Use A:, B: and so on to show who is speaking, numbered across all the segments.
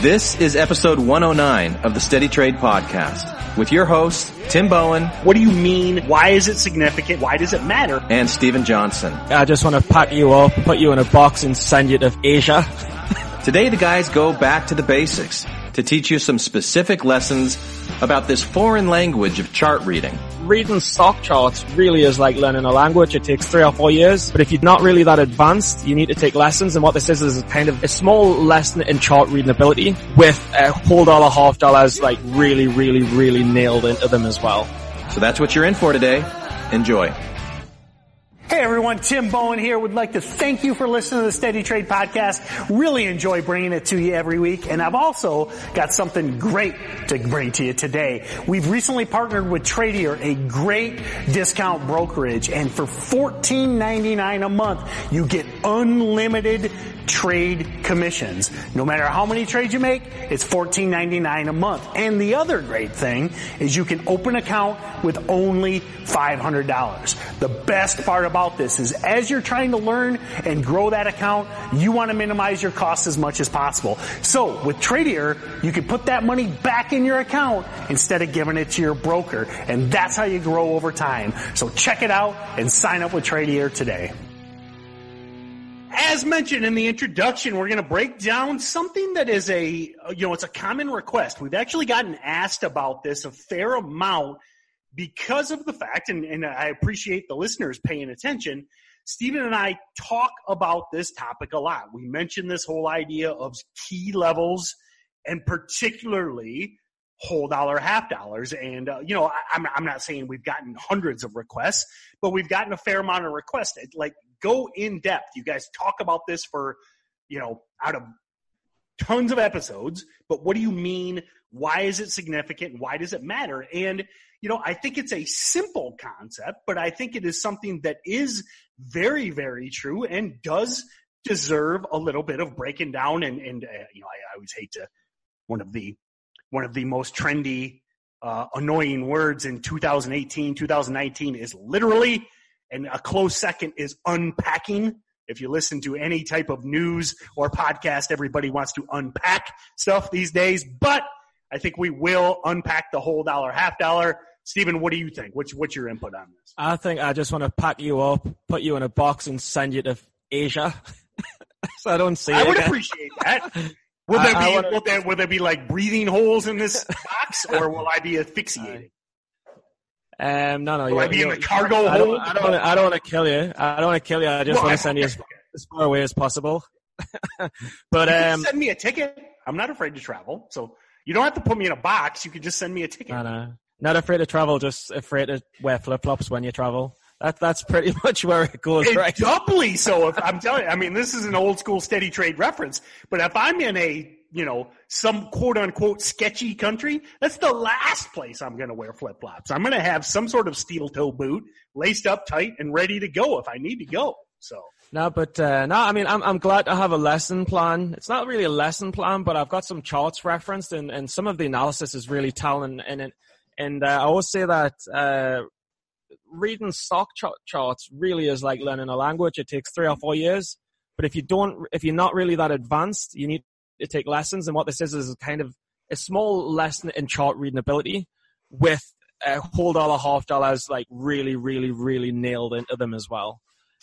A: This is episode 109 of the Steady Trade Podcast with your hosts, Tim Bohen
B: What do you mean? Why is it significant? Why does it matter?
A: and Stephen Johnson.
C: I just want to pack you up, put you in a box and send you to Asia.
A: Today the guys go back to the basics to teach you some specific lessons about this foreign language of chart reading.
C: Reading stock charts really is like learning a language. It takes three or four years, but if you're not really that advanced, you need to take lessons. And what this is is kind of a small lesson in chart reading ability with a whole dollar, half dollars, like really, really, really nailed into them as well.
A: So that's what you're in for today. Enjoy.
B: Hey everyone, Tim Bohen here. Would like to thank you for listening to the Steady Trade podcast. Really enjoy bringing it to you every week. And I've also got something great to bring to you today. We've recently partnered with Tradier, a great discount brokerage. And for $14.99 a month, you get unlimited trade commissions. No matter how many trades you make, it's $14.99 a month. And the other great thing is you can open an account with only $500. The best part about this is as you're trying to learn and grow that account, you want to minimize your costs as much as possible. So with Tradier, you can put that money back in your account instead of giving it to your broker. And that's how you grow over time. So check it out and sign up with Tradier today. As mentioned in the introduction, we're going to break down something that is a, you know, it's a common request. We've actually gotten asked about this a fair amount because of the fact, and, and I appreciate the listeners paying attention. Stephen and I talk about this topic a lot. We mention this whole idea of key levels and particularly whole dollar, half dollars. And, uh, you know, I, I'm, I'm not saying we've gotten hundreds of requests, but we've gotten a fair amount of requests. Like, go in depth. You guys talk about this for, you know, out of tons of episodes, but what do you mean? Why is it significant? Why does it matter? And, you know, I think it's a simple concept, but I think it is something that is very, very true and does deserve a little bit of breaking down. And, and uh, you know, I, I always hate to, one of the, one of the most trendy, uh, annoying words in 2018, 2019 is literally, and a close second is unpacking. If you listen to any type of news or podcast, everybody wants to unpack stuff these days, but I think we will unpack the whole dollar, half dollar. Stephen, what do you think? What's, what's your input on this?
C: I think I just want to pack you up, put you in a box and send you to Asia. so I don't see
B: I
C: it
B: would
C: again.
B: appreciate that. Will
C: I-
B: there be
C: wanna-
B: will, there, will there be like breathing holes in this box, or will I be asphyxiated?
C: Um, no, no.
B: I be in the cargo
C: I don't, I don't, I don't want to kill you. I don't want to kill you. I just
B: Well,
C: want to send you as, as far away as possible. but
B: You
C: um,
B: send me a ticket. I'm not afraid to travel, so you don't have to put me in a box. You can just send me a ticket.
C: no, no, not afraid to travel. Just afraid to wear flip flops when you travel. That that's pretty much where it goes,
B: And
C: right?
B: doubly so if I'm telling you, I mean, this is an old school steady trade reference, but if I'm in a, you know, some quote unquote sketchy country, that's the last place I'm going to wear flip flops. I'm going to have some sort of steel toe boot laced up tight and ready to go if I need to go. So
C: No, but uh, no, I mean, I'm I'm glad I have a lesson plan. It's not really a lesson plan, but I've got some charts referenced, and, and some of the analysis is really telling. And and, and uh, I always say that uh, reading stock chart charts really is like learning a language. It takes three or four years, but if you don't, if you're not really that advanced, you need take lessons. And what this is is kind of a small lesson in chart reading ability with a whole dollar, half dollars, like really, really, really nailed into them as well.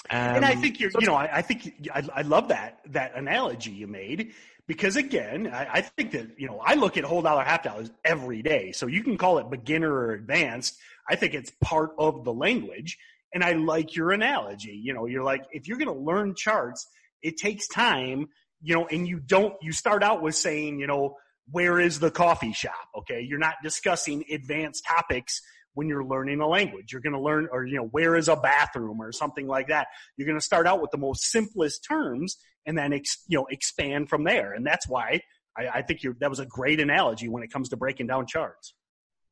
C: Um,
B: and I think you're, you know, I, I think I, I love that that analogy you made because again, I, I think that you know I look at whole dollar half dollars every day, so you can call it beginner or advanced. I think it's part of the language, and I like your analogy. You know, you're like if you're going to learn charts, it takes time. You know, and you don't. You start out with saying, you know, where is the coffee shop? Okay, you're not discussing advanced topics when you're learning a language. You're going to learn, or, you know, where is a bathroom or something like that. You're going to start out with the most simplest terms and then, ex, you know, expand from there. And that's why I, I think you that was a great analogy when it comes to breaking down charts.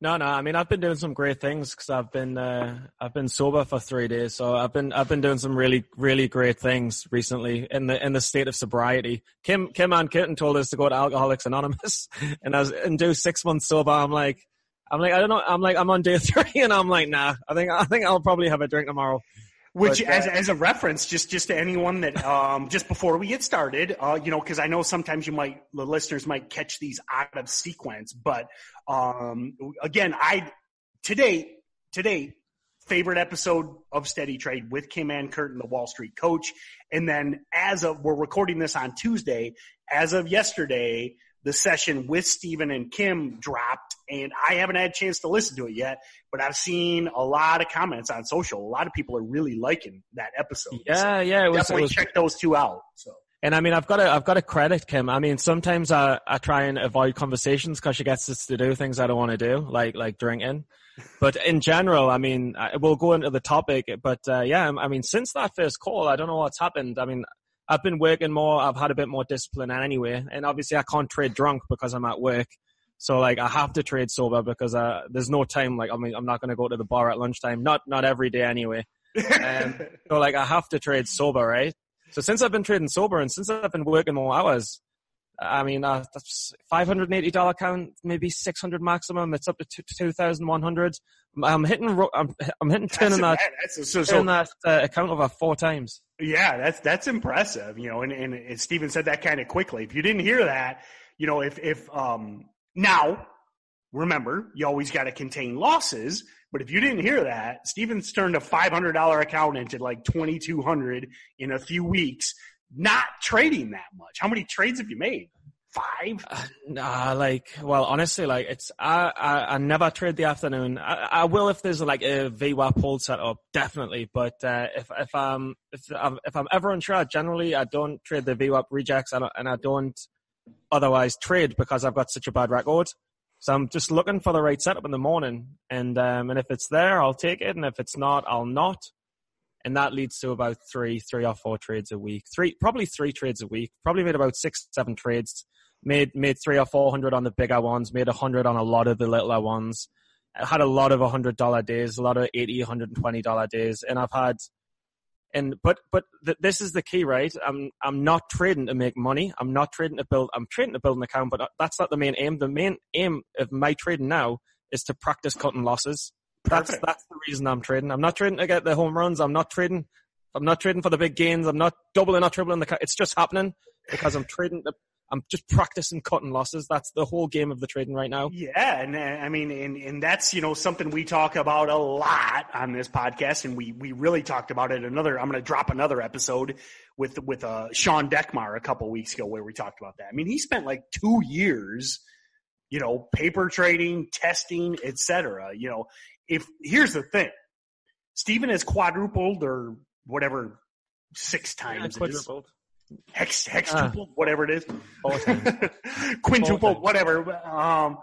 C: No, no. I mean, I've been doing some great things because I've been uh, I've been sober for three days, so I've been I've been doing some really really great things recently in the in the state of sobriety. Kim Kim Ann Curtin told us to go to Alcoholics Anonymous, and I was and do six months sober. I'm like, I'm like I don't know. I'm like I'm on day three, and I'm like, nah. I think I think I'll probably have a drink tomorrow.
B: Which, but, uh, as, as a reference, just just to anyone that um, just before we get started, uh, you know, because I know sometimes you might the listeners might catch these out of sequence, but um, again, I today today favorite episode of Steady Trade with Kim Ann Curtin, the Wall Street coach, and then as of we're recording this on Tuesday, as of yesterday, the session with Stephen and Kim dropped, and I haven't had a chance to listen to it yet, but I've seen a lot of comments on social. A lot of people are really liking that episode.
C: Yeah, so yeah, it was,
B: definitely
C: it was,
B: check those two out. So.
C: And I mean, I've got to, I've got to credit Kim. I mean, sometimes I, I try and avoid conversations because she gets us to do things I don't want to do, like, like drinking. But in general, I mean, we'll go into the topic, but, uh, yeah, I mean, since that first call, I don't know what's happened. I mean, I've been working more. I've had a bit more discipline anyway. And obviously I can't trade drunk because I'm at work. So like I have to trade sober because uh, there's no time. Like I mean, I'm not going to go to the bar at lunchtime. Not not every day anyway. Um, so like I have to trade sober, right? So since I've been trading sober and since I've been working more hours, I mean, uh, that's $580 account, maybe 600 maximum. It's up to 2,100. I'm hitting, I'm, I'm hitting turning that, that's, so, so, that uh, account over four times.
B: Yeah, that's, that's impressive, you know, and, and, and Steven said that kind of quickly. If you didn't hear that, you know, if, if, um, now remember, you always got to contain losses. But if you didn't hear that, Steven's turned a $500 account into like 2200 in a few weeks not trading that much. How many trades have you made? Five? Uh,
C: nah, like, well, honestly, like, it's, I, I, I never trade the afternoon. I, I will if there's like a VWAP hold set up, definitely. But, uh, if, if I'm, if I'm, if I'm ever unsure, generally I don't trade the VWAP rejects and I don't otherwise trade because I've got such a bad record. So I'm just looking for the right setup in the morning. And, um, and if it's there, I'll take it. And if it's not, I'll not and that leads to about three, three or four trades a week. Three, probably three trades a week. Probably made about six, seven trades. Made made three or four hundred on the bigger ones. Made a hundred on a lot of the littler ones. I had a lot of hundred dollar days, a lot of eighty, hundred and twenty dollar days, and I've had. And but but th- this is the key, right? I'm I'm not trading to make money. I'm not trading to build. I'm trading to build an account, but uh, that's not the main aim. The main aim of my trading now is to practice cutting losses. That's that's the reason I'm trading. I'm not trading to get the home runs. I'm not trading. I'm not trading for the big gains. I'm not doubling, not tripling the. It's just happening because I'm trading. The, I'm just practicing cutting losses. That's the whole game of the trading right now.
B: Yeah, and uh, I mean, and, and that's you know something we talk about a lot on this podcast, and we we really talked about it. Another, I'm going to drop another episode with with uh, Sean Deckmar a couple weeks ago where we talked about that. I mean, he spent like two years, you know, paper trading, testing, etc. You know, if here's the thing, Stephen has quadrupled or whatever six times yeah, quadrupled. Hex hextupled, uh, whatever it is. Quintuple, whatever. Um,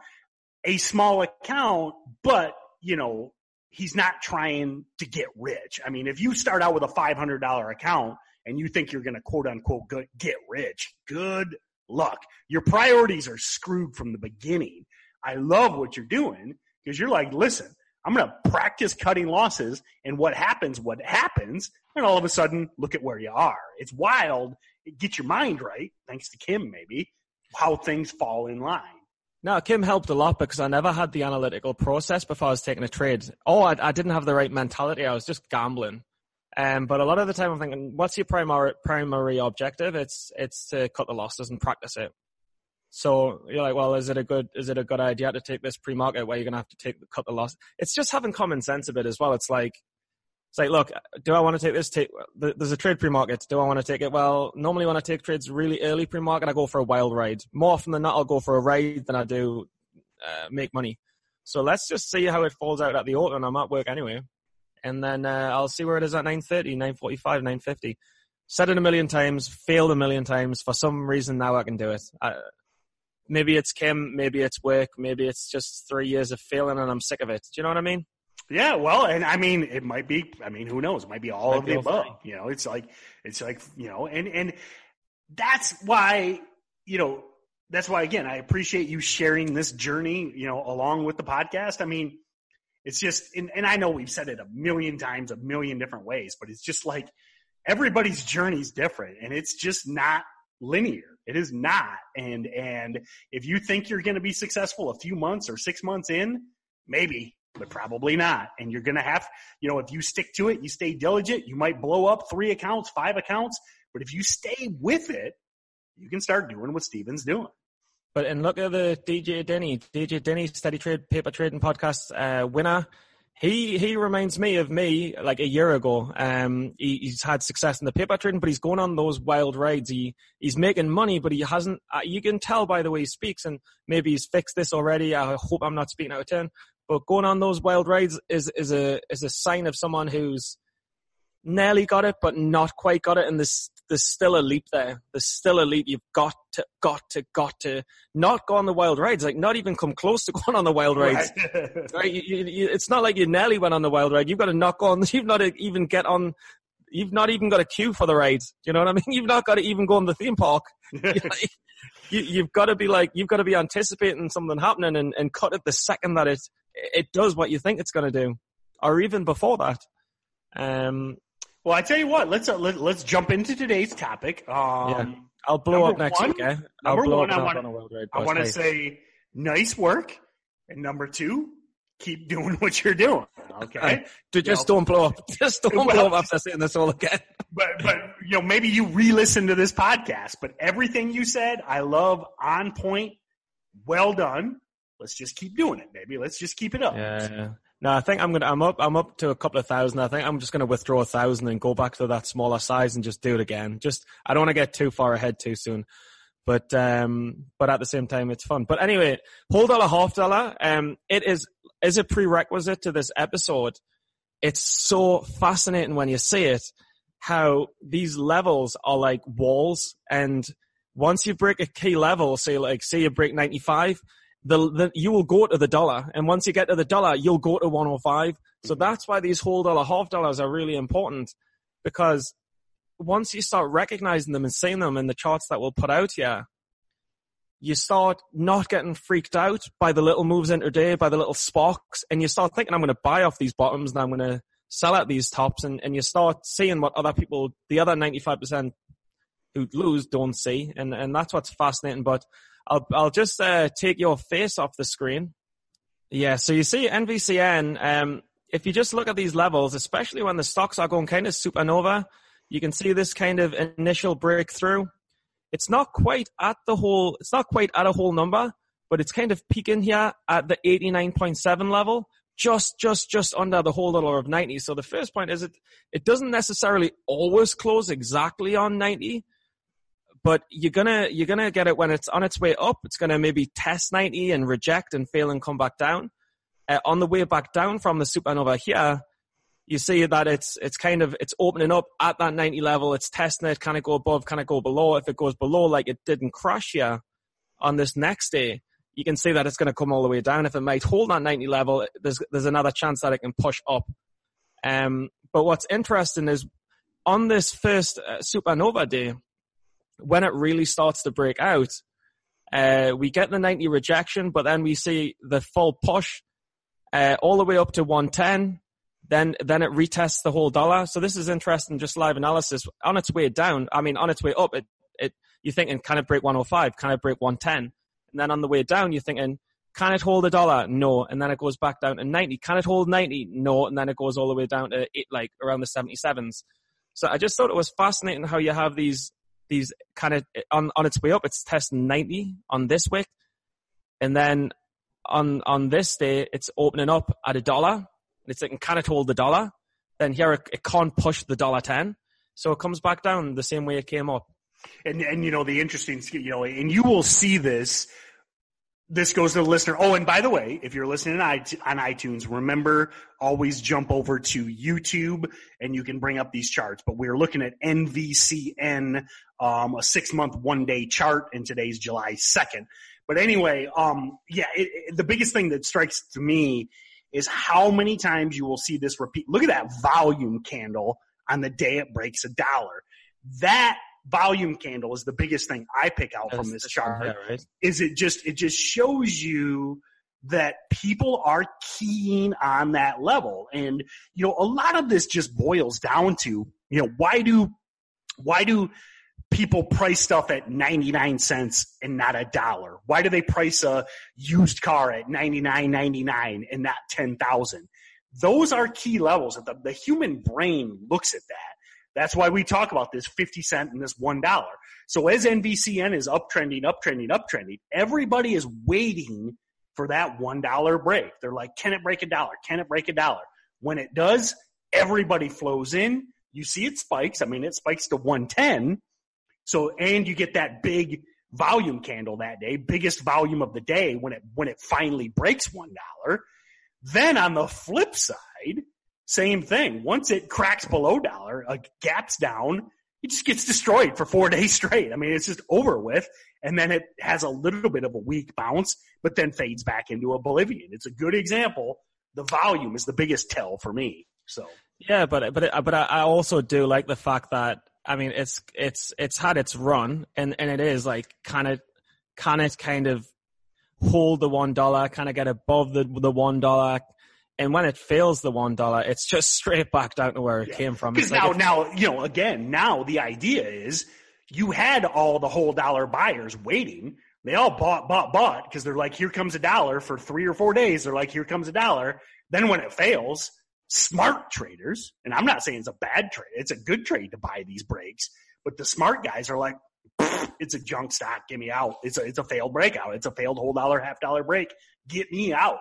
B: a small account, but you know, he's not trying to get rich. I mean, if you start out with a $500 account and you think you're going to quote unquote get rich, good luck. Your priorities are screwed from the beginning. I love what you're doing because you're like, listen, I'm going to practice cutting losses. And what happens, what happens, and all of a sudden, look at where you are. It's wild. Get your mind right, thanks to Kim, maybe, how things fall in line.
C: No, Kim helped a lot because I never had the analytical process before I was taking a trade. Oh, I, I didn't have the right mentality. I was just gambling. Um, but a lot of the time I'm thinking, what's your primary, primary objective? It's, it's to cut the losses and practice it. So you're like, well, is it a good is it a good idea to take this pre-market where you're gonna have to take cut the loss? It's just having common sense a bit as well. It's like it's like, look, do I want to take this? Take there's a trade pre-market. Do I want to take it? Well, normally when I take trades really early pre-market, I go for a wild ride. More often than not, I'll go for a ride than I do uh, make money. So let's just see how it falls out at the open. I'm at work anyway, and then uh, I'll see where it is at 9:30, 9:45, 9:50. Said it a million times, failed a million times. For some reason, now I can do it. I, maybe it's Kim, maybe it's work, maybe it's just three years of failing and I'm sick of it. Do you know what I mean?
B: Yeah, well, and I mean, it might be. I mean, who knows? It might be all might of the above. You know, it's like it's like you know, and and that's why you know that's why again I appreciate you sharing this journey. You know, along with the podcast. I mean, it's just, and, and I know we've said it a million times, a million different ways, but it's just like everybody's journey is different, and it's just not linear. It is not. And and if you think you're going to be successful a few months or six months in, maybe but probably not. And you're going to have, you know, if you stick to it, you stay diligent, you might blow up three accounts, five accounts, but if you stay with it, you can start doing what Steven's doing.
C: But and look at the DJ Denny, DJ Denny Steady Trade Paper Trading Podcast uh, winner. He he reminds me of me like a year ago. Um, he, he's had success in the paper trading, but he's going on those wild rides. He he's making money, but he hasn't. Uh, you can tell by the way he speaks, and maybe he's fixed this already. I hope I'm not speaking out of turn. But going on those wild rides is is a is a sign of someone who's nearly got it, but not quite got it. And there's there's still a leap there. There's still a leap. You've got to, got to, got to not go on the wild rides. Like not even come close to going on the wild rides. Right? right? You, you, you, it's not like you nearly went on the wild ride. You've got to knock on. You've not even get on. You've not even got a queue for the rides. You know what I mean? You've not got to even go on the theme park. you, have got to be like you've got to be anticipating something happening and, and cut it the second that it it does what you think it's going to do, or even before that. Um,
B: well, I tell you what, let's uh, let, us let us jump into today's topic. Um, yeah.
C: I'll blow up next
B: one,
C: week. Eh?
B: I'll
C: number
B: one, I want, on I want to say nice work, and number two, keep doing what you're doing. Okay,
C: to just know, don't blow up. Just don't well, blow up after saying this all again.
B: but but you know maybe you re-listen to this podcast. But everything you said, I love. On point. Well done. Let's just keep doing it, baby. Let's just keep it up.
C: Yeah. No, I think I'm gonna. I'm up. I'm up to a couple of thousand. I think I'm just gonna withdraw a thousand and go back to that smaller size and just do it again. Just I don't want to get too far ahead too soon, but um, but at the same time it's fun. But anyway, whole dollar, half dollar. Um, it is is a prerequisite to this episode. It's so fascinating when you see it, how these levels are like walls, and once you break a key level, say like say you break ninety five the, the, you will go to the dollar. And once you get to the dollar, you'll go to 105. So mm-hmm. that's why these whole dollar, half dollars are really important because once you start recognizing them and seeing them in the charts that we'll put out here, you start not getting freaked out by the little moves intraday, by the little sparks, and you start thinking, I'm going to buy off these bottoms and I'm going to sell at these tops, and, and you start seeing what other people, the other 95% who lose don't see, and, and that's what's fascinating. But I'll I'll just uh, take your face off the screen. Yeah, so you see NVCN. Um, if you just look at these levels, especially when the stocks are going kind of supernova, you can see this kind of initial breakthrough. It's not quite at the whole. It's not quite at a whole number, but it's kind of peaking here at the 89.7 level, just just just under the whole dollar of 90. So the first point is it it doesn't necessarily always close exactly on 90, but you're gonna you're gonna get it when it's on its way up. It's gonna maybe test 90 and reject and fail and come back down. Uh, on the way back down from the supernova here, you see that it's it's kind of it's opening up at that 90 level. It's testing it, kind of go above, kind of go below. If it goes below, like it didn't crash here on this next day, you can see that it's going to come all the way down. If it might hold that 90 level, there's there's another chance that it can push up. Um, but what's interesting is on this first uh, supernova day, when it really starts to break out, uh, we get the 90 rejection, but then we see the full push uh, all the way up to 110. Then, then it retests the whole dollar. So this is interesting, just live analysis. On its way down, I mean, on its way up, it, it, you're thinking, can it break 105? Can it break 110? And then on the way down, you're thinking, can it hold a dollar? No. And then it goes back down to 90. Can it hold 90? No. And then it goes all the way down to eight, like around the 77s. So I just thought it was fascinating how you have these these kind of on, on its way up, it's testing 90 on this wick. And then on, on this day, it's opening up at a dollar. And it's like, can it hold the dollar? Then here it, it can't push the dollar 10. So it comes back down the same way it came up.
B: And, and, you know, the interesting, you know, and you will see this this goes to the listener. Oh, and by the way, if you're listening on iTunes, remember always jump over to YouTube and you can bring up these charts. But we're looking at NVCN, um, a six month, one day chart, and today's July 2nd. But anyway, um, yeah, it, it, the biggest thing that strikes to me is how many times you will see this repeat. Look at that volume candle on the day it breaks a dollar. That volume candle is the biggest thing I pick out That's from this chart. Right? Is it just it just shows you that people are keying on that level, and you know a lot of this just boils down to you know why do why do people price stuff at 99 cents and not a dollar? Why do they price a used car at 99.99 and not 10,000? Those are key levels. The, the human brain looks at that. That's why we talk about this 50 cent and this $1. So as NVCN is uptrending, uptrending, uptrending, everybody is waiting for that $1 break. They're like, can it break a dollar? Can it break a dollar? When it does, everybody flows in. You see it spikes. I mean, it spikes to 110. So, and you get that big volume candle that day, biggest volume of the day when it, when it finally breaks $1. Then on the flip side, same thing. Once it cracks below dollar, uh, a gaps down, it just gets destroyed for four days straight. I mean, it's just over with. And then it has a little bit of a weak bounce, but then fades back into oblivion. It's a good example. The volume is the biggest tell for me. So
C: yeah, but but but I also do like the fact that I mean it's it's it's had its run and and it is like kind of can it kind of hold the one dollar, kind of get above the the one dollar, and when it fails the one dollar, it's just straight back down to where it yeah. came from.
B: Because
C: like
B: now, now you know, again, now the idea is you had all the whole dollar buyers waiting. They all bought, bought, bought because they're like, here comes a dollar for three or four days. They're like, here comes a dollar. Then when it fails, smart traders, and I'm not saying it's a bad trade, it's a good trade to buy these breaks, but the smart guys are like, it's a junk stock. Get me out. It's a, it's a failed breakout. It's a failed whole dollar, half dollar break. Get me out.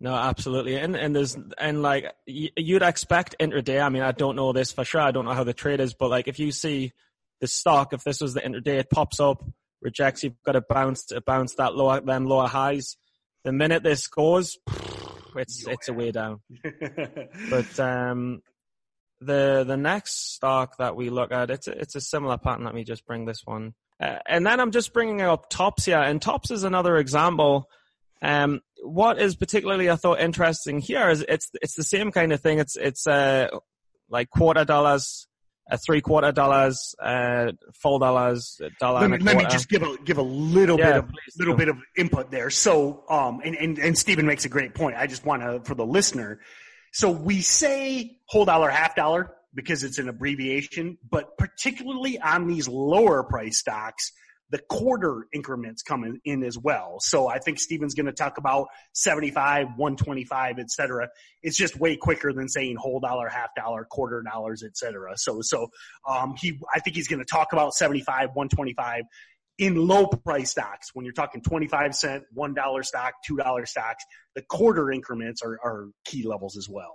C: No, absolutely, and and there's and like you'd expect intraday. I mean, I don't know this for sure. I don't know how the trade is, but like if you see the stock, if this was the intraday, it pops up, rejects. You've got to bounce to bounce that lower then lower highs. The minute this goes, it's it's a way down. but um, the the next stock that we look at, it's a, it's a similar pattern. Let me just bring this one, uh, and then I'm just bringing up tops here, and tops is another example um, what is particularly I thought interesting here is it's it's the same kind of thing. It's it's uh, like quarter dollars, uh, three quarter dollars, uh, full dollars, dollar.
B: Let me, let me just give a give a little yeah, bit of little bit of input there. So, um, and and and Stephen makes a great point. I just want to for the listener. So we say whole dollar, half dollar because it's an abbreviation, but particularly on these lower price stocks the quarter increments come in, as well. So I think Steven's going to talk about 75, 125, et cetera. It's just way quicker than saying whole dollar, half dollar, quarter dollars, et cetera. So, so, um, he, I think he's going to talk about 75, 125 in low price stocks. When you're talking 25 cent, $1 stock, $2 stocks, the quarter increments are, are key levels as well.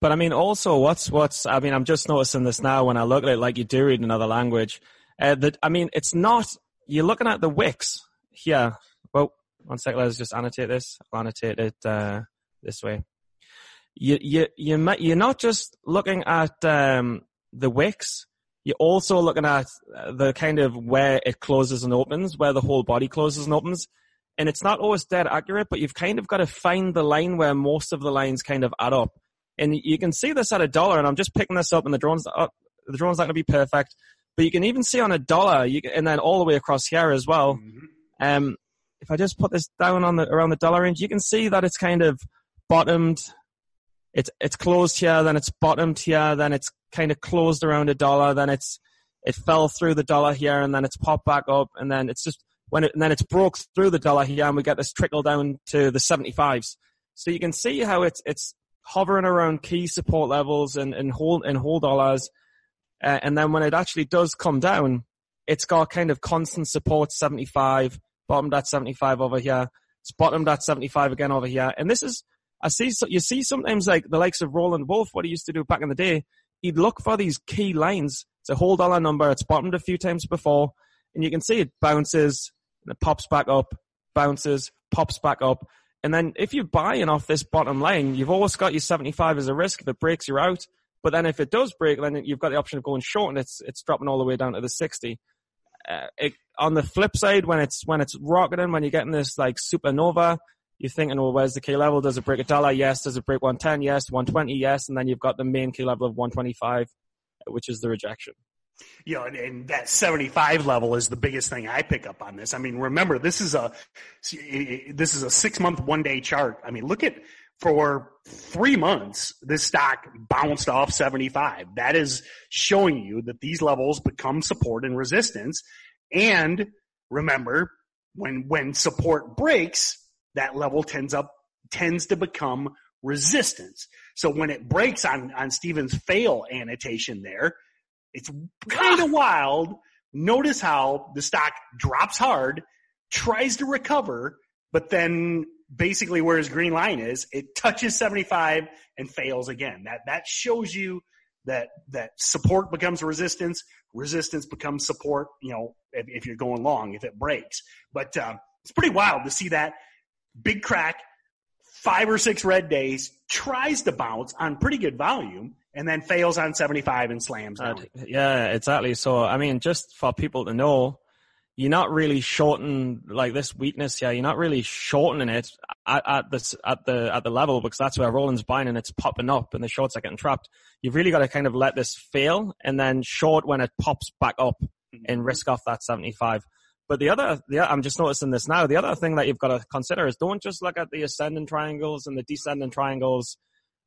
C: But I mean, also what's, what's, I mean, I'm just noticing this now when I look at it like you do read another language. Uh, that, I mean, it's not you're looking at the wicks here. Well, one sec, let's just annotate this. I'll annotate it uh, this way. You, you, you, you're not just looking at um, the wicks, you're also looking at uh, the kind of where it closes and opens, where the whole body closes and opens. And it's not always dead accurate, but you've kind of got to find the line where most of the lines kind of add up. And you can see this at a dollar, and I'm just picking this up, and the drone's, uh, the drone's not going to be perfect. But you can even see on a dollar, you can, and then all the way across here as well. Mm-hmm. Um, if I just put this down on the around the dollar range, you can see that it's kind of bottomed. It's it's closed here, then it's bottomed here, then it's kind of closed around a dollar, then it's it fell through the dollar here, and then it's popped back up, and then it's just when it and then it's broke through the dollar here, and we get this trickle down to the 75s. So you can see how it's it's hovering around key support levels and and hold and hold dollars uh, and then when it actually does come down, it's got kind of constant support 75, bottomed at 75 over here. It's bottomed at 75 again over here. And this is, I see, you see sometimes like the likes of Roland Wolf, what he used to do back in the day, he'd look for these key lines. It's a whole dollar number. It's bottomed a few times before. And you can see it bounces and it pops back up, bounces, pops back up. And then if you're buying off this bottom line, you've always got your 75 as a risk. If it breaks, you're out. But then if it does break, then you've got the option of going short and it's, it's dropping all the way down to the 60. Uh, it, on the flip side, when it's, when it's rocketing, when you're getting this like supernova, you're thinking, well, where's the key level? Does it break a dollar? Yes. Does it break 110? Yes. 120? Yes. And then you've got the main key level of 125, which is the rejection.
B: You know, and, and, that 75 level is the biggest thing I pick up on this. I mean, remember, this is a, this is a six month, one day chart. I mean, look at, for three months, this stock bounced off 75. That is showing you that these levels become support and resistance. And remember, when, when support breaks, that level tends up, tends to become resistance. So when it breaks on, on Steven's fail annotation there, it's kind of wild. Notice how the stock drops hard, tries to recover, but then basically where his green line is, it touches 75 and fails again. That, that shows you that, that support becomes resistance, resistance becomes support, you know, if, if you're going long, if it breaks. But, um, it's pretty wild to see that big crack, five or six red days, tries to bounce on pretty good volume and then fails on 75 and slams.
C: Uh, yeah, exactly. So, I mean, just for people to know, you're not really shorting like this weakness here. You're not really shortening it at, at the at the at the level because that's where Roland's buying and it's popping up and the shorts are getting trapped. You've really got to kind of let this fail and then short when it pops back up mm-hmm. and risk off that 75. But the other, yeah, I'm just noticing this now. The other thing that you've got to consider is don't just look at the ascending triangles and the descending triangles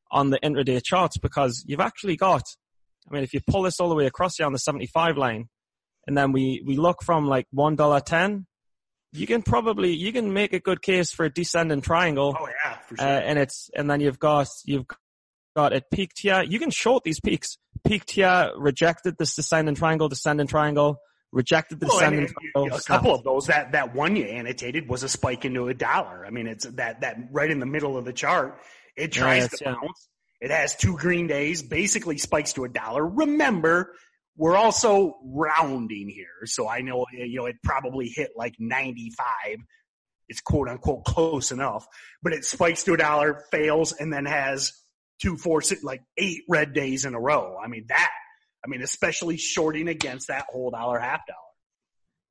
C: on the intraday charts because you've actually got, I mean, if you pull this all the way across here on the 75 line, and then we, we look from like $1.10, you can probably, you can make a good case for a descending triangle.
B: Oh yeah, for sure.
C: Uh, and it's, and then you've got, you've got it peaked here. You can short these peaks. Peaked here, rejected this descending triangle, descending triangle, rejected the well, descending triangle.
B: A couple of those, that, that one you annotated was a spike into a dollar. I mean, it's that, that right in the middle of the chart. It tries yeah, to yeah. bounce. It has two green days, basically spikes to a dollar. Remember, we're also rounding here. So I know, you know, it probably hit like 95. It's quote unquote close enough, but it spikes to a dollar, fails, and then has two, four, six, like eight red days in a row. I mean, that, I mean, especially shorting against that whole dollar, half dollar.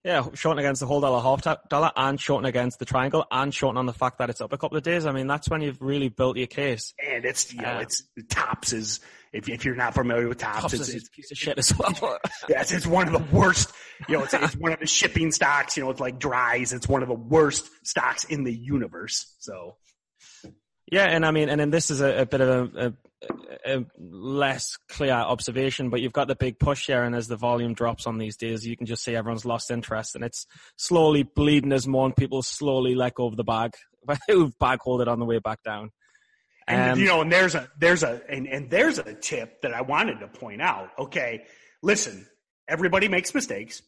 C: Yeah, shorting against the whole dollar, half dollar, and shorting against the triangle, and shorting on the fact that it's up a couple of days. I mean, that's when you've really built your case.
B: And it's you know, uh, it's tops is if, if you're not familiar with tops,
C: it's, it's, a piece of shit as well.
B: yes, it's one of the worst. You know, it's, it's one of the shipping stocks. You know, it's like DRYS. It's one of the worst stocks in the universe. So.
C: Yeah, and I mean, and then this is a, a bit of a, a, a, less clear observation, but you've got the big push here, and as the volume drops on these days, you can just see everyone's lost interest, and it's slowly bleeding as more and people slowly let go of the bag, who've bag hold it on the way back down.
B: And um, you know, and there's a there's a and, and there's a tip that I wanted to point out. Okay, listen, everybody makes mistakes.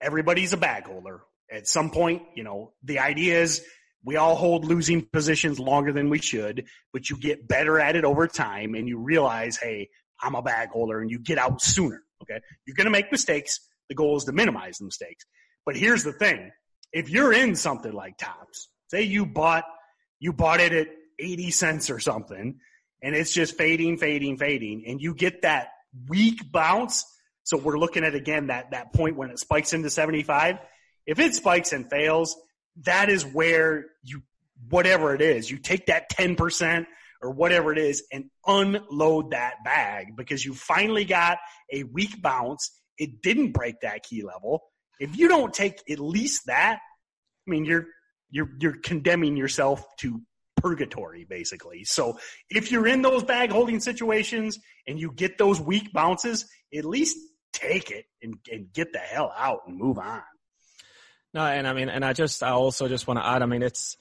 B: Everybody's a bag holder. At some point, you know, the idea is we all hold losing positions longer than we should, but you get better at it over time and you realize, hey, I'm a bag holder and you get out sooner. Okay. You're going to make mistakes. The goal is to minimize the mistakes. But here's the thing. If you're in something like tops, say you bought, you bought it at 80 cents or something and it's just fading, fading, fading and you get that weak bounce. So we're looking at again that, that point when it spikes into 75. If it spikes and fails, that is where you, whatever it is, you take that 10% or whatever it is and unload that bag because you finally got a weak bounce. It didn't break that key level. If you don't take at least that, I mean, you're, you're, you're condemning yourself to purgatory, basically. So if you're in those bag holding situations and you get those weak bounces, at least take it and, and get the hell out and move on.
C: No, and I mean, and I just, I also just want to add, I mean, it's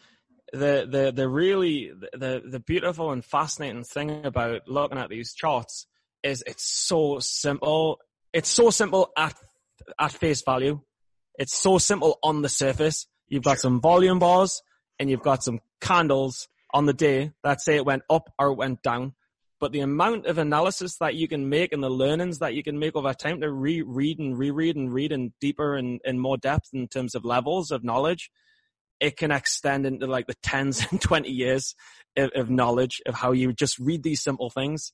C: the, the, the really, the, the beautiful and fascinating thing about looking at these charts is it's so simple. It's so simple at, at face value. It's so simple on the surface. You've got some volume bars and you've got some candles on the day that say it went up or it went down. But the amount of analysis that you can make and the learnings that you can make over time to reread and reread and read in deeper and in more depth in terms of levels of knowledge, it can extend into like the tens and 20 years of, of knowledge of how you just read these simple things.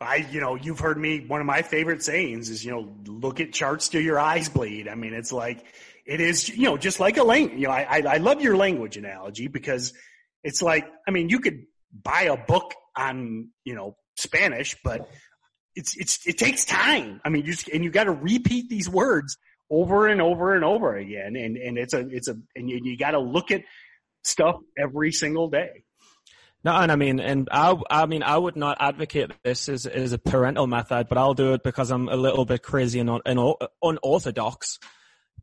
B: I, you know, you've heard me, one of my favorite sayings is, you know, look at charts till your eyes bleed. I mean, it's like, it is, you know, just like a language. You know, I, I love your language analogy because it's like, I mean, you could buy a book on, you know, Spanish, but it's, it's, it takes time. I mean, you just, and you got to repeat these words over and over and over again. And, and it's a, it's a, and you, you got to look at stuff every single day.
C: No, and I mean, and I, I mean, I would not advocate this as, as a parental method, but I'll do it because I'm a little bit crazy and, un, and unorthodox.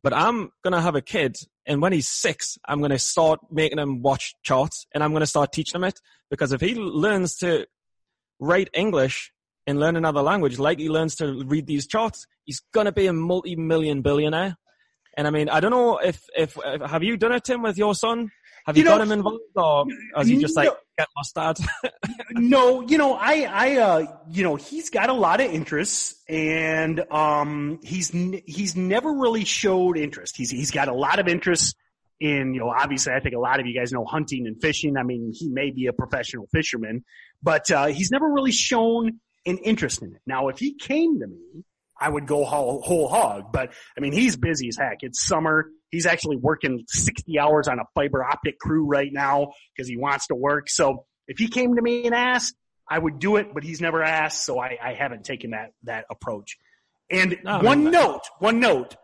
C: But I'm gonna have a kid, and when he's six, I'm gonna start making him watch charts, and I'm gonna start teaching him it because if he learns to write English and learn another language, like he learns to read these charts, he's gonna be a multi-million billionaire. And I mean, I don't know if, if, if have you done it, Tim, with your son? Have you, you know, got him involved, or is he just like no, get
B: no, you know, I, I, uh, you know, he's got a lot of interests, and um, he's he's never really showed interest. He's he's got a lot of interest in, you know, obviously, I think a lot of you guys know hunting and fishing. I mean, he may be a professional fisherman, but uh, he's never really shown an interest in it. Now, if he came to me I would go whole, whole hog. But I mean, he's busy as heck. It's summer. He's actually working 60 hours on a fiber optic crew right now because he wants to work. So if he came to me and asked, I would do it, but he's never asked. So I, I haven't taken that, that approach. And no, one note, one note.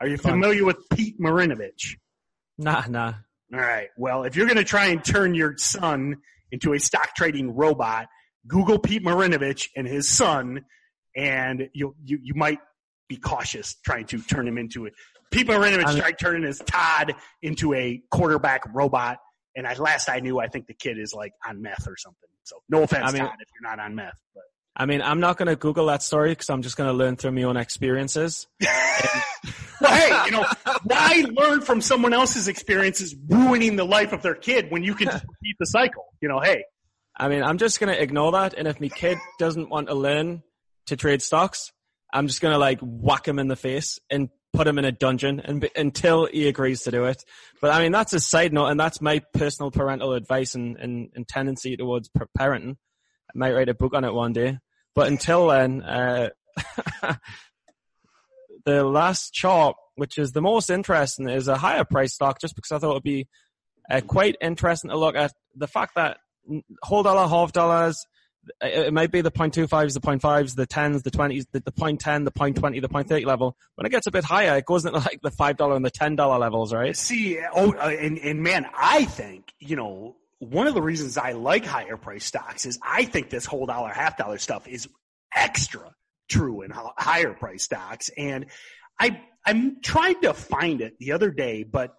B: Are you familiar with Pete Marinovich?
C: Nah, nah.
B: All right. Well, if you're going to try and turn your son into a stock trading robot, Google Pete Marinovich and his son and you you you might be cautious trying to turn him into People are in tried turning his Todd into a quarterback robot. And at last I knew, I think the kid is like on meth or something. So no offense, I mean, Todd, if you're not on meth. But
C: I mean, I'm not going to Google that story because I'm just going to learn through my own experiences.
B: well, hey, you know, why learn from someone else's experiences ruining the life of their kid when you can just repeat the cycle? You know, hey.
C: I mean, I'm just going to ignore that. And if my kid doesn't want to learn to trade stocks, I'm just going to like whack him in the face and put him in a dungeon and, until he agrees to do it. But I mean, that's a side note and that's my personal parental advice and, and, and tendency towards parenting. I might write a book on it one day. But until then, uh, the last chart, which is the most interesting, is a higher price stock just because I thought it would be uh, quite interesting to look at the fact that whole dollar, half dollars, it might be the 0.25s, the 0.5s, the 10s, the 20s, the, the 0.10, the 0.20, the 0.30 level. When it gets a bit higher, it goes into like the $5 and the $10 levels, right?
B: See, oh, uh, and, and man, I think, you know, one of the reasons I like higher price stocks is I think this whole dollar, half dollar stuff is extra true in higher price stocks. And I, I'm trying to find it the other day, but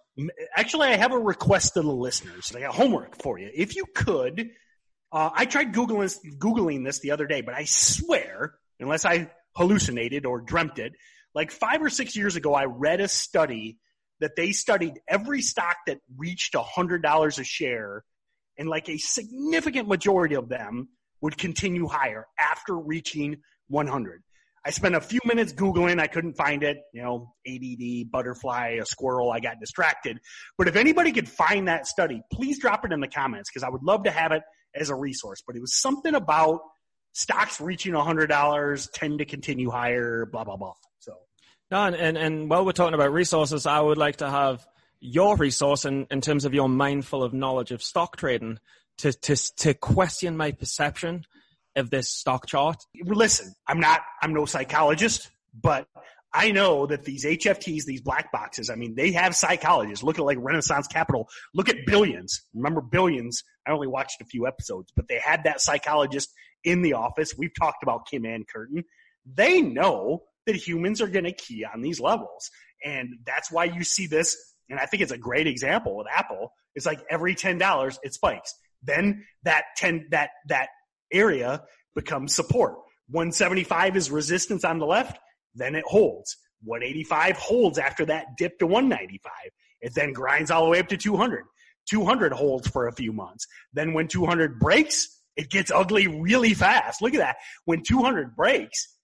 B: actually I have a request to the listeners. I got homework for you. If you could, uh, I tried Googling, Googling this the other day, but I swear, unless I hallucinated or dreamt it, like five or six years ago, I read a study that they studied every stock that reached $100 a share, and like a significant majority of them would continue higher after reaching 100. I spent a few minutes Googling. I couldn't find it. You know, ADD, butterfly, a squirrel. I got distracted. But if anybody could find that study, please drop it in the comments because I would love to have it as a resource, but it was something about stocks reaching $100 tend to continue higher, blah, blah, blah. So.
C: No, and, and, and while we're talking about resources, I would like to have your resource in, in terms of your mindful of knowledge of stock trading to, to, to question my perception of this stock chart.
B: Listen, I'm not, I'm no psychologist, but I know that these HFTs, these black boxes, I mean, they have psychologists. Look at like Renaissance Capital. Look at Billions. Remember Billions? I only watched a few episodes, but they had that psychologist in the office. We've talked about Kim Ann Curtin. They know that humans are going to key on these levels. And that's why you see this. And I think it's a great example with Apple. It's like every $10, it spikes. Then that 10, that, that area becomes support. 175 is resistance on the left then it holds. 185 holds after that dip to 195. It then grinds all the way up to 200. 200 holds for a few months. Then when 200 breaks, it gets ugly really fast. Look at that. When 200 breaks,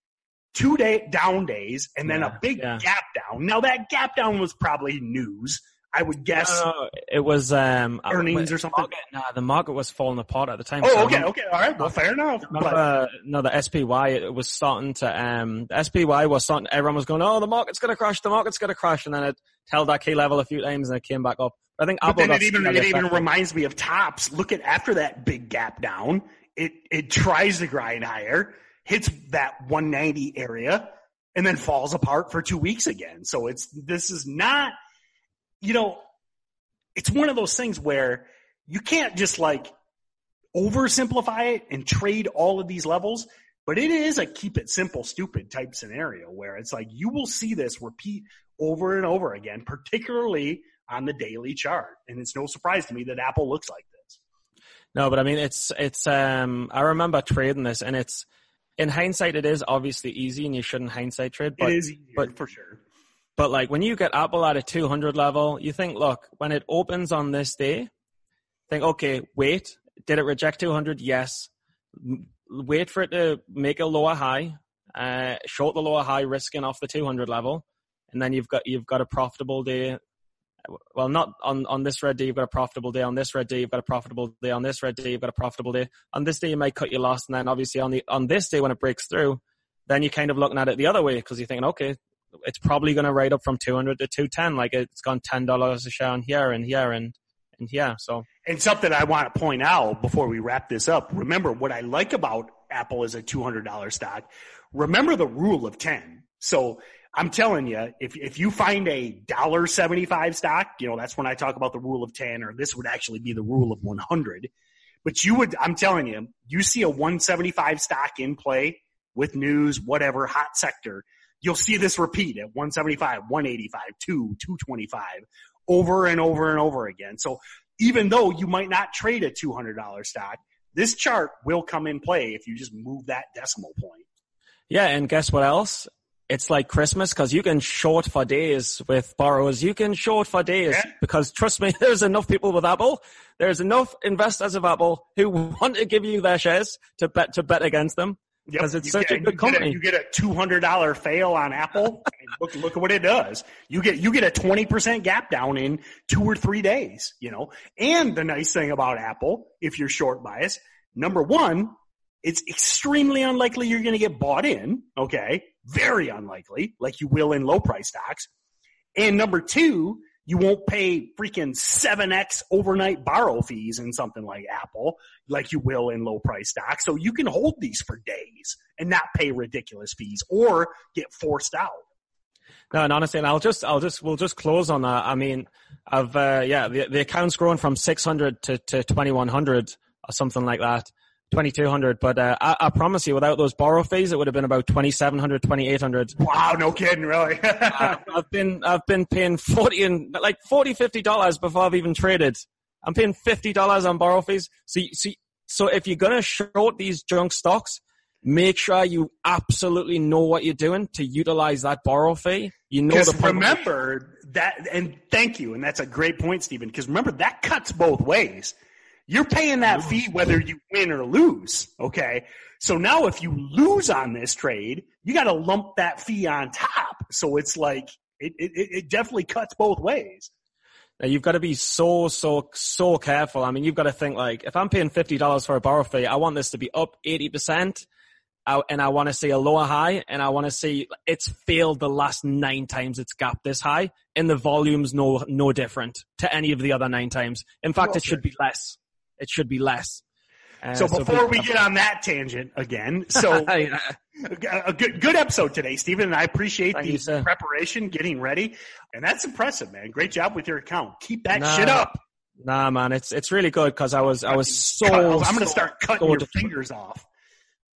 B: two day down days and then yeah, a big yeah. gap down. Now that gap down was probably news I would guess no, no,
C: it was um,
B: earnings or something.
C: Market, nah, the market was falling apart at the time.
B: Oh, so okay, okay, all right. Well, fair enough.
C: Remember, uh, no, the SPY it was starting to um, the SPY was starting. Everyone was going, "Oh, the market's going to crash. The market's going to crash," and then it held that key level a few times and it came back up. I think
B: but then it even it even reminds me of tops. Look at after that big gap down, it it tries to grind higher, hits that 190 area, and then falls apart for two weeks again. So it's this is not you know, it's one of those things where you can't just like oversimplify it and trade all of these levels. But it is a keep it simple, stupid type scenario where it's like you will see this repeat over and over again, particularly on the daily chart. And it's no surprise to me that Apple looks like this.
C: No, but I mean, it's, it's, um, I remember trading this and it's, in hindsight, it is obviously easy and you shouldn't hindsight trade, but,
B: it is easier,
C: but
B: for sure.
C: But like when you get Apple at a 200 level, you think, look, when it opens on this day, think, okay, wait, did it reject 200? Yes. Wait for it to make a lower high, uh, short the lower high, risking off the 200 level, and then you've got you've got a profitable day. Well, not on on this red day, you've got a profitable day. On this red day, you've got a profitable day. On this red day, you've got a profitable day. On this day, you might cut your loss, and then obviously on the on this day when it breaks through, then you're kind of looking at it the other way because you're thinking, okay, it's probably going to ride up from 200 to 210. Like it's gone $10 a share on here and here and, and here. So,
B: and something I want to point out before we wrap this up. Remember what I like about Apple is a $200 stock. Remember the rule of 10. So I'm telling you, if, if you find a dollar 75 stock, you know, that's when I talk about the rule of 10 or this would actually be the rule of 100. But you would, I'm telling you, you see a 175 stock in play with news, whatever, hot sector you'll see this repeat at 175, 185, 2, 225 over and over and over again. So even though you might not trade a $200 stock, this chart will come in play if you just move that decimal point.
C: Yeah. And guess what else? It's like Christmas because you can short for days with borrowers. You can short for days yeah. because trust me, there's enough people with Apple. There's enough investors of Apple who want to give you their shares to bet, to bet against them because yep. it's you such get, a good company.
B: A, you get a two hundred dollar fail on Apple. look, look at what it does. You get you get a twenty percent gap down in two or three days. You know, and the nice thing about Apple, if you're short bias, number one, it's extremely unlikely you're going to get bought in. Okay, very unlikely, like you will in low price stocks. And number two, you won't pay freaking 7x overnight borrow fees in something like Apple, like you will in low price stocks. So you can hold these for days and not pay ridiculous fees or get forced out.
C: No, and honestly, and I'll just, I'll just, we'll just close on that. I mean, I've, uh, yeah, the, the account's grown from 600 to, to 2100 or something like that. 2200 but uh, I, I, promise you without those borrow fees it would have been about 2700 2800
B: wow no kidding really?
C: Uh, i've been i've been paying 40 and like 40 50 dollars before i've even traded. I'm paying 50 dollars on borrow fees. So so, so if you're going to short these junk stocks make sure you absolutely know what you're doing to utilize that borrow fee. You know the
B: remember that and thank you and that's a great point stephen because remember that cuts both ways you're paying that fee whether you win or lose. Okay. So now if you lose on this trade, you got to lump that fee on top. So it's like, it, it, it definitely cuts both ways.
C: Now you've got to be so, so, so careful. I mean, you've got to think like, if I'm paying $50 for a borrow fee, I want this to be up 80%. and I want to see a lower high and I want to see it's failed the last nine times it's gapped this high and the volume's no, no different to any of the other nine times. In fact, it should be less it should be less.
B: Uh, so before so we get on that tangent again, so a good good episode today, Stephen, and I appreciate Thank the you, preparation, getting ready, and that's impressive, man. Great job with your account. Keep that nah, shit up.
C: Nah, man, it's it's really good because I was I was so.
B: I'm going to start cutting so your fingers off.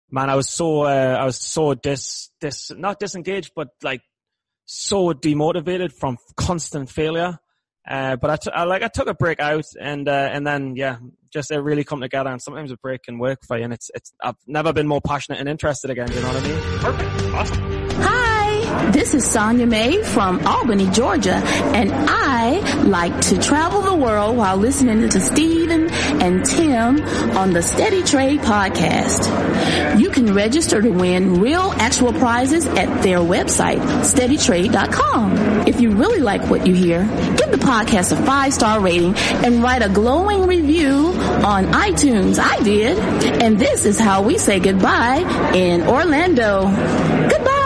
C: Man, I was so uh, I was so dis dis not disengaged, but like so demotivated from constant failure. Uh, but I, t- I like I took a break out and uh, and then yeah, just it really come together. And sometimes a break can work for you. And it's it's I've never been more passionate and interested again. You know what I mean?
B: Perfect. Awesome.
D: Hi, this is Sonia May from Albany, Georgia, and I like to travel the world while listening to Stephen and Tim on the Steady Trade podcast. You can register to win real actual prizes at their website, steadytrade.com. If you really like what you hear, give the podcast a five star rating and write a glowing review on iTunes. I did. And this is how we say goodbye in Orlando. Goodbye.